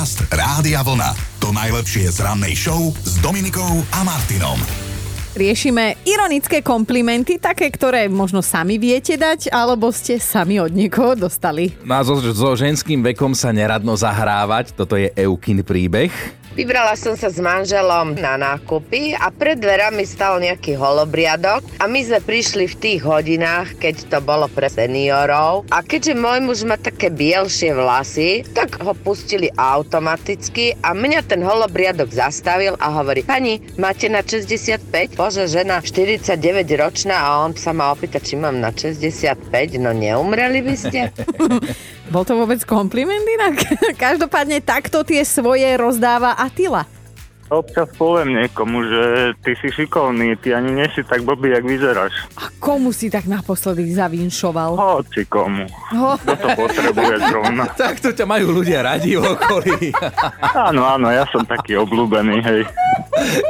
Podcast Rádia Vlna. To najlepšie z rannej show s Dominikou a Martinom. Riešime ironické komplimenty, také, ktoré možno sami viete dať, alebo ste sami od niekoho dostali. No a so, so ženským vekom sa neradno zahrávať, toto je Eukin príbeh. Vybrala som sa s manželom na nákupy a pred dverami stal nejaký holobriadok a my sme prišli v tých hodinách, keď to bolo pre seniorov a keďže môj muž má také bielšie vlasy, tak ho pustili automaticky a mňa ten holobriadok zastavil a hovorí, pani, máte na 65? Bože, žena 49 ročná a on sa ma opýta, či mám na 65, no neumreli by ste? Bol to vôbec kompliment inak? Každopádne takto tie svoje rozdáva Atila. Občas poviem niekomu, že ty si šikovný, ty ani nie si tak blbý, jak vyzeráš. A komu si tak naposledy zavinšoval? Hoci komu. Ho. Kto to potrebuje zrovna. Takto ťa majú ľudia radi v okolí. Áno, áno, ja som taký obľúbený, hej.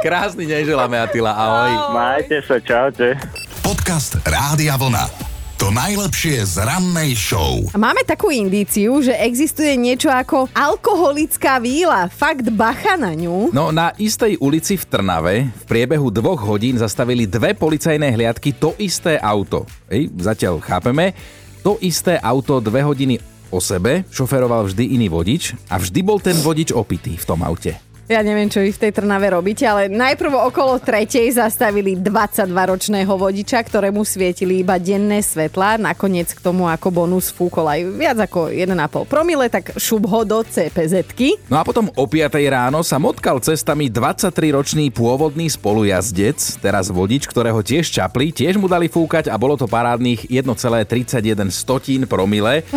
Krásny deň želáme, Atila, ahoj. Majte sa, čaute. Podcast Rádia Vlna. To najlepšie z rannej show. Máme takú indíciu, že existuje niečo ako alkoholická víla. Fakt bacha na ňu. No na istej ulici v Trnave v priebehu dvoch hodín zastavili dve policajné hliadky to isté auto. Ej, zatiaľ chápeme. To isté auto dve hodiny o sebe šoferoval vždy iný vodič a vždy bol ten vodič opitý v tom aute. Ja neviem, čo vy v tej Trnave robíte, ale najprv okolo tretej zastavili 22-ročného vodiča, ktorému svietili iba denné svetla. Nakoniec k tomu ako bonus fúkol aj viac ako 1,5 promile, tak šup ho do CPZ-ky. No a potom o 5 ráno sa motkal cestami 23-ročný pôvodný spolujazdec, teraz vodič, ktorého tiež čapli, tiež mu dali fúkať a bolo to parádnych 1,31 stotín promile.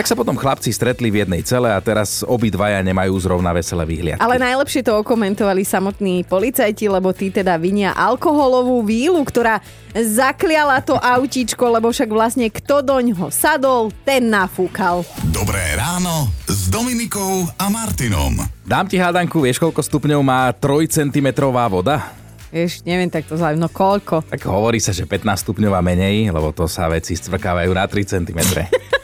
Tak sa potom chlapci stretli v jednej cele a teraz obidvaja nemajú zrovna veselé výhliadky. Ale najlepšie to okomentovali samotní policajti, lebo tí teda vinia alkoholovú vílu, ktorá zakliala to autíčko, lebo však vlastne kto doňho sadol, ten nafúkal. Dobré ráno s Dominikou a Martinom. Dám ti hádanku, vieš koľko stupňov má 3 cm voda? Vieš, neviem takto zaujímavé, no koľko? Tak hovorí sa, že 15 stupňov a menej, lebo to sa veci stvrkávajú na 3 cm.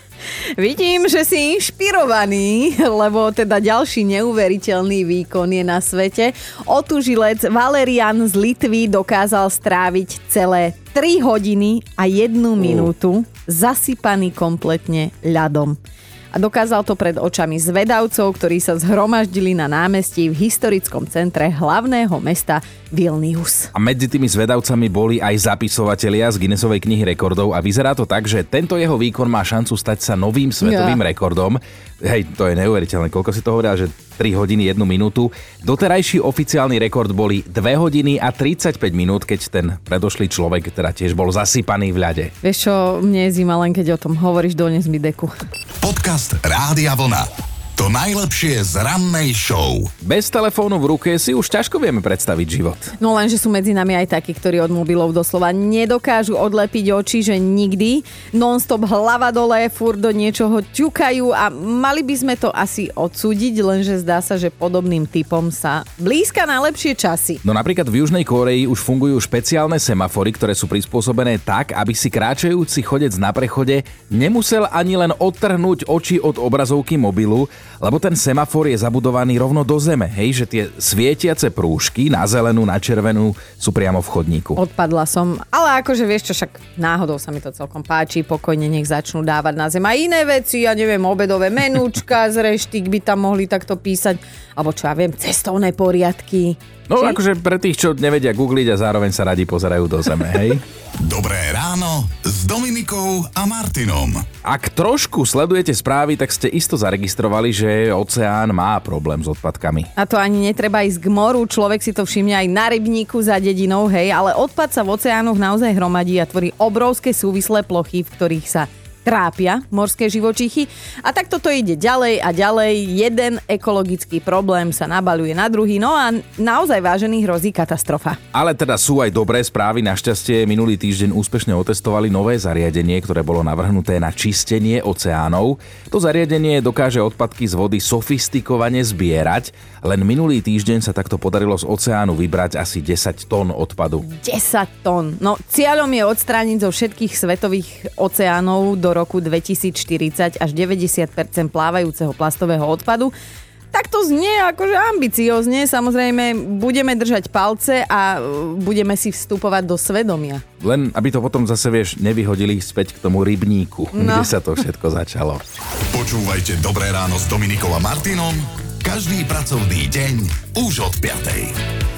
Vidím, že si inšpirovaný, lebo teda ďalší neuveriteľný výkon je na svete. Otužilec Valerian z Litvy dokázal stráviť celé 3 hodiny a 1 minútu zasypaný kompletne ľadom. A dokázal to pred očami zvedavcov, ktorí sa zhromaždili na námestí v historickom centre hlavného mesta Vilnius. A medzi tými zvedavcami boli aj zapisovatelia z Guinnessovej knihy rekordov a vyzerá to tak, že tento jeho výkon má šancu stať sa novým svetovým Ja. rekordom. Hej, to je neuveriteľné. Koľko si to hovorila, že 3 hodiny 1 minútu. Doterajší oficiálny rekord boli 2 hodiny a 35 minút, keď ten predošlý človek teda tiež bol zasypaný v ľade. Vieš čo, mne je zima len keď o tom hovoríš, dones mi deku. Podcast Rádia Vlna. To najlepšie z rannej show. Bez telefónu v ruke si už ťažko vieme predstaviť život. No len, že sú medzi nami aj takí, ktorí od mobilov doslova nedokážu odlepiť oči, že nikdy non-stop hlava dole, fur do niečoho ťukajú a mali by sme to asi odsúdiť, lenže zdá sa, že podobným typom sa blízka na lepšie časy. No napríklad v Južnej Kóreji už fungujú špeciálne semafory, ktoré sú prispôsobené tak, aby si kráčajúci chodec na prechode nemusel ani len odtrhnúť oči od obrazovky mobilu, lebo ten semafor je zabudovaný rovno do zeme, hej, že tie svietiace prúžky na zelenú, na červenú sú priamo v chodníku. Odpadla som, ale akože vieš čo, však náhodou sa mi to celkom páči, pokojne nech začnú dávať na zem aj iné veci, ja neviem, obedové menúčka z reštík by tam mohli takto písať, alebo čo ja viem, cestovné poriadky. No Či? akože pre tých, čo nevedia googliť a zároveň sa radi pozerajú do zeme, hej. Dobré ráno s Dominikou a Martinom. Ak trošku sledujete správy, tak ste isto zaregistrovali, že oceán má problém s odpadkami. A to ani netreba ísť k moru, človek si to všimne aj na rybníku za dedinou, hej, ale odpad sa v oceánoch naozaj hromadí a tvorí obrovské súvislé plochy, v ktorých sa trápia morské živočichy. A takto to ide ďalej a ďalej. Jeden ekologický problém sa nabaluje na druhý, no a naozaj vážený hrozí katastrofa. Ale teda sú aj dobré správy. Našťastie minulý týždeň úspešne otestovali nové zariadenie, ktoré bolo navrhnuté na čistenie oceánov. To zariadenie dokáže odpadky z vody sofistikovane zbierať. Len minulý týždeň sa takto podarilo z oceánu vybrať asi 10 tón odpadu. 10 tón. No, cieľom je odstrániť zo všetkých svetových oceánov do roku 2040 až 90% plávajúceho plastového odpadu. tak to znie akože ambiciozne. Samozrejme, budeme držať palce a uh, budeme si vstupovať do svedomia. Len aby to potom zase, vieš, nevyhodili späť k tomu rybníku, No. kde sa to všetko začalo. Počúvajte Dobré ráno s Dominikom a Martinom každý pracovný deň už od 5.